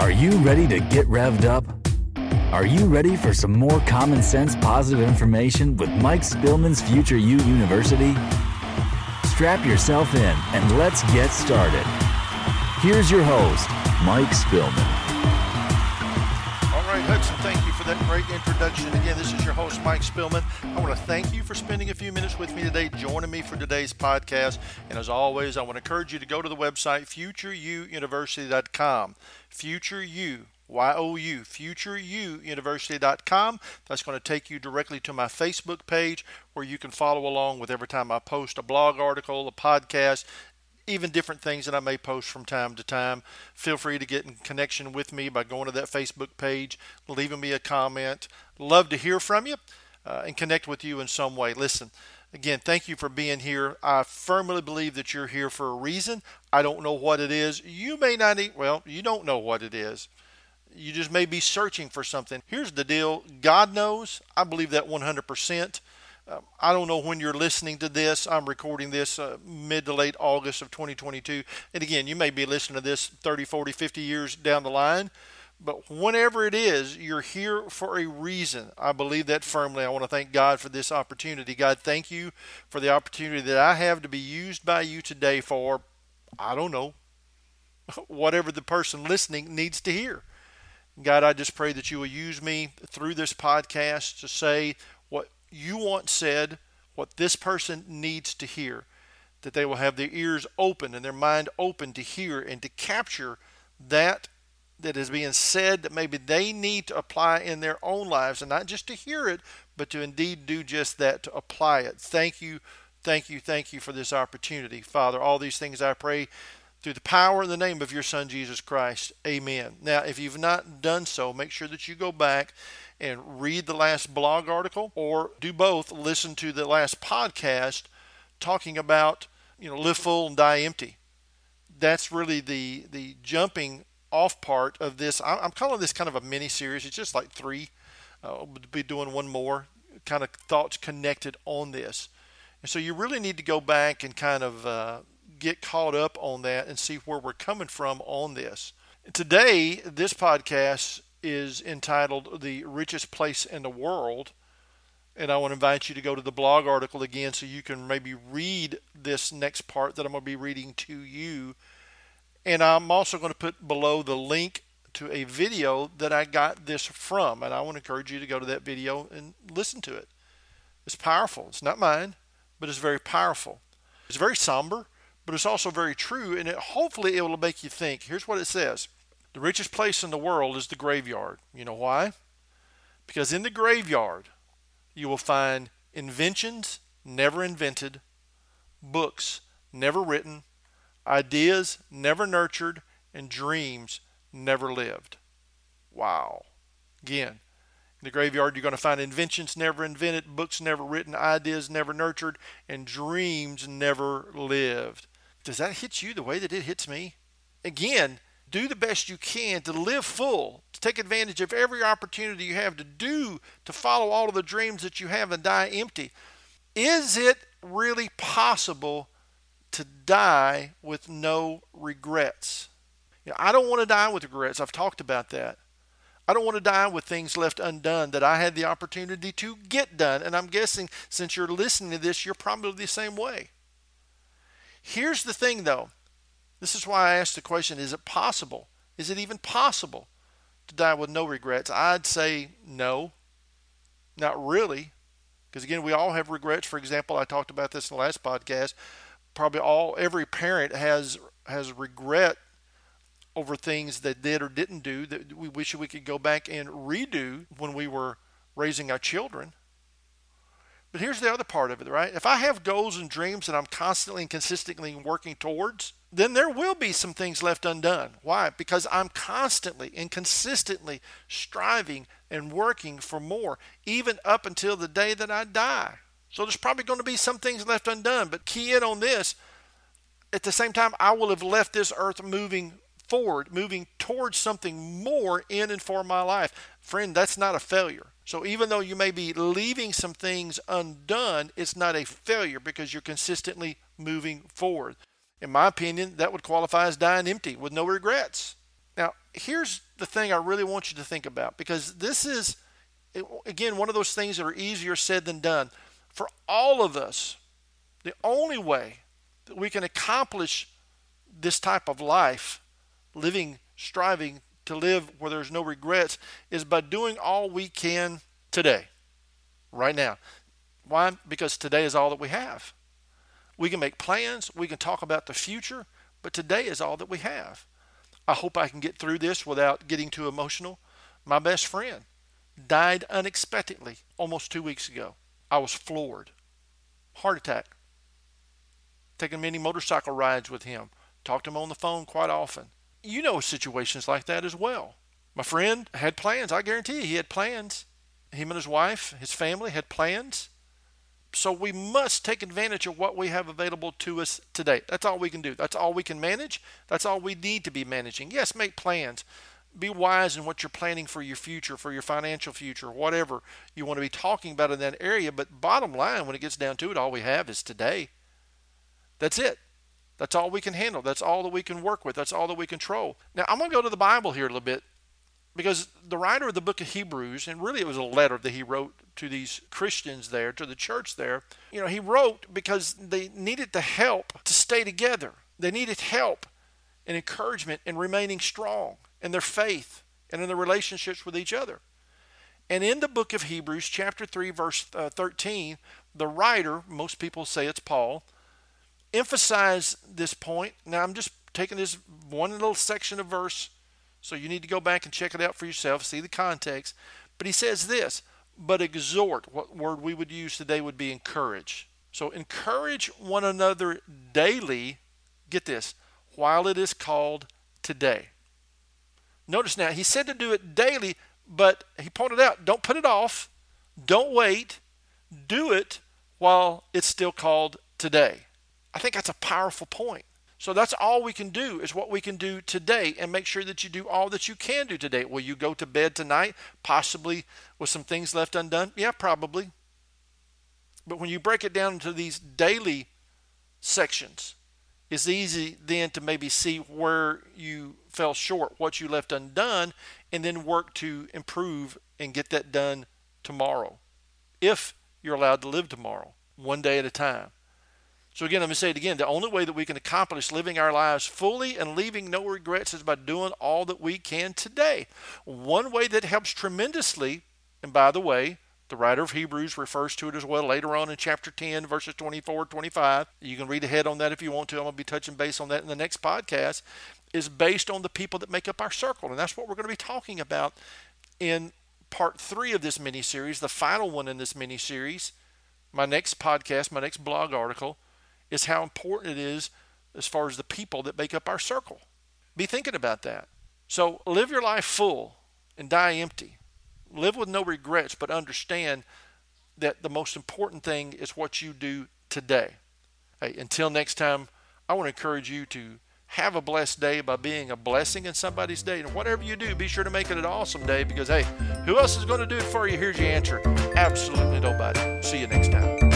Are you ready to get revved up? Are you ready for some more common sense positive information with Mike Spillman's Future You University? Strap yourself in and let's get started. Here's your host, Mike Spillman. All right, Hudson, thank you for that great introduction. Again, this is your host, Mike Spillman. I want to thank you for spending a few minutes with me today, joining me for today's podcast. And as always, I want to encourage you to go to the website, futureyouuniversity.com. Future You, Y-O-U, futureyouuniversity.com. That's going to take you directly to my Facebook page where you can follow along with every time I post a blog article, a podcast, even different things that I may post from time to time. Feel free to get in connection with me by going to that Facebook page, leaving me a comment. Love to hear from you uh, and connect with you in some way. Listen, again, thank you for being here. I firmly believe that you're here for a reason. I don't know what it is. You may not, eat, well, you don't know what it is. You just may be searching for something. Here's the deal God knows. I believe that 100%. Um, I don't know when you're listening to this. I'm recording this uh, mid to late August of 2022. And again, you may be listening to this 30, 40, 50 years down the line. But whenever it is, you're here for a reason. I believe that firmly. I want to thank God for this opportunity. God, thank you for the opportunity that I have to be used by you today for, I don't know, whatever the person listening needs to hear. God, I just pray that you will use me through this podcast to say you want said, what this person needs to hear, that they will have their ears open and their mind open to hear and to capture that that is being said that maybe they need to apply in their own lives and not just to hear it, but to indeed do just that, to apply it. Thank you, thank you, thank you for this opportunity. Father, all these things I pray through the power and the name of your Son, Jesus Christ. Amen. Now, if you've not done so, make sure that you go back and read the last blog article or do both. Listen to the last podcast talking about, you know, live full and die empty. That's really the, the jumping off part of this. I'm calling this kind of a mini series. It's just like three. Uh, we'll be doing one more kind of thoughts connected on this. And so you really need to go back and kind of uh, get caught up on that and see where we're coming from on this. Today, this podcast is entitled The Richest Place in the World. And I want to invite you to go to the blog article again so you can maybe read this next part that I'm going to be reading to you. And I'm also going to put below the link to a video that I got this from. And I want to encourage you to go to that video and listen to it. It's powerful. It's not mine, but it's very powerful. It's very somber but it's also very true, and it, hopefully it will make you think. Here's what it says The richest place in the world is the graveyard. You know why? Because in the graveyard, you will find inventions never invented, books never written, ideas never nurtured, and dreams never lived. Wow. Again, in the graveyard, you're going to find inventions never invented, books never written, ideas never nurtured, and dreams never lived. Does that hit you the way that it hits me? Again, do the best you can to live full, to take advantage of every opportunity you have to do, to follow all of the dreams that you have and die empty. Is it really possible to die with no regrets? You know, I don't want to die with regrets. I've talked about that. I don't want to die with things left undone that I had the opportunity to get done. And I'm guessing since you're listening to this, you're probably the same way. Here's the thing, though. This is why I asked the question is it possible? Is it even possible to die with no regrets? I'd say no, not really. Because again, we all have regrets. For example, I talked about this in the last podcast. Probably all every parent has has regret over things that did or didn't do that we wish we could go back and redo when we were raising our children. But here's the other part of it, right? If I have goals and dreams that I'm constantly and consistently working towards, then there will be some things left undone. Why? Because I'm constantly and consistently striving and working for more, even up until the day that I die. So there's probably going to be some things left undone. But key in on this at the same time, I will have left this earth moving forward, moving towards something more in and for my life. Friend, that's not a failure. So even though you may be leaving some things undone, it's not a failure because you're consistently moving forward. In my opinion, that would qualify as dying empty with no regrets. Now, here's the thing I really want you to think about because this is, again, one of those things that are easier said than done. For all of us, the only way that we can accomplish this type of life, living, striving to live where there's no regrets, is by doing all we can today, right now. Why? Because today is all that we have. We can make plans, we can talk about the future, but today is all that we have. I hope I can get through this without getting too emotional. My best friend died unexpectedly almost two weeks ago. I was floored. Heart attack. Taking many motorcycle rides with him. Talked to him on the phone quite often. You know situations like that as well. My friend had plans. I guarantee you, he had plans. Him and his wife, his family had plans. So we must take advantage of what we have available to us today. That's all we can do. That's all we can manage. That's all we need to be managing. Yes, make plans. Be wise in what you're planning for your future, for your financial future, whatever you want to be talking about in that area. But bottom line, when it gets down to it, all we have is today. That's it. That's all we can handle. That's all that we can work with. That's all that we control. Now, I'm going to go to the Bible here a little bit because the writer of the book of Hebrews, and really it was a letter that he wrote to these Christians there, to the church there, you know, he wrote because they needed the help to stay together. They needed help and encouragement in remaining strong in their faith and in their relationships with each other. And in the book of Hebrews, chapter 3, verse uh, 13, the writer, most people say it's Paul, emphasized this point. Now, I'm just taking this one little section of verse so you need to go back and check it out for yourself, see the context. But he says this, but exhort, what word we would use today would be encourage. So encourage one another daily, get this, while it is called today. Notice now, he said to do it daily, but he pointed out don't put it off, don't wait, do it while it's still called today. I think that's a powerful point. So that's all we can do is what we can do today and make sure that you do all that you can do today. Will you go to bed tonight possibly with some things left undone? Yeah, probably. But when you break it down into these daily sections, it's easy then to maybe see where you fell short, what you left undone, and then work to improve and get that done tomorrow. If you're allowed to live tomorrow, one day at a time. So, again, let me say it again. The only way that we can accomplish living our lives fully and leaving no regrets is by doing all that we can today. One way that helps tremendously, and by the way, the writer of Hebrews refers to it as well later on in chapter 10, verses 24 25. You can read ahead on that if you want to. I'm going to be touching base on that in the next podcast. Is based on the people that make up our circle. And that's what we're going to be talking about in part three of this mini series, the final one in this mini series. My next podcast, my next blog article is how important it is as far as the people that make up our circle. Be thinking about that. So live your life full and die empty. Live with no regrets, but understand that the most important thing is what you do today. Hey, until next time, I want to encourage you to have a blessed day by being a blessing in somebody's day. And whatever you do, be sure to make it an awesome day because, hey, who else is going to do it for you? Here's your answer absolutely nobody. See you next time.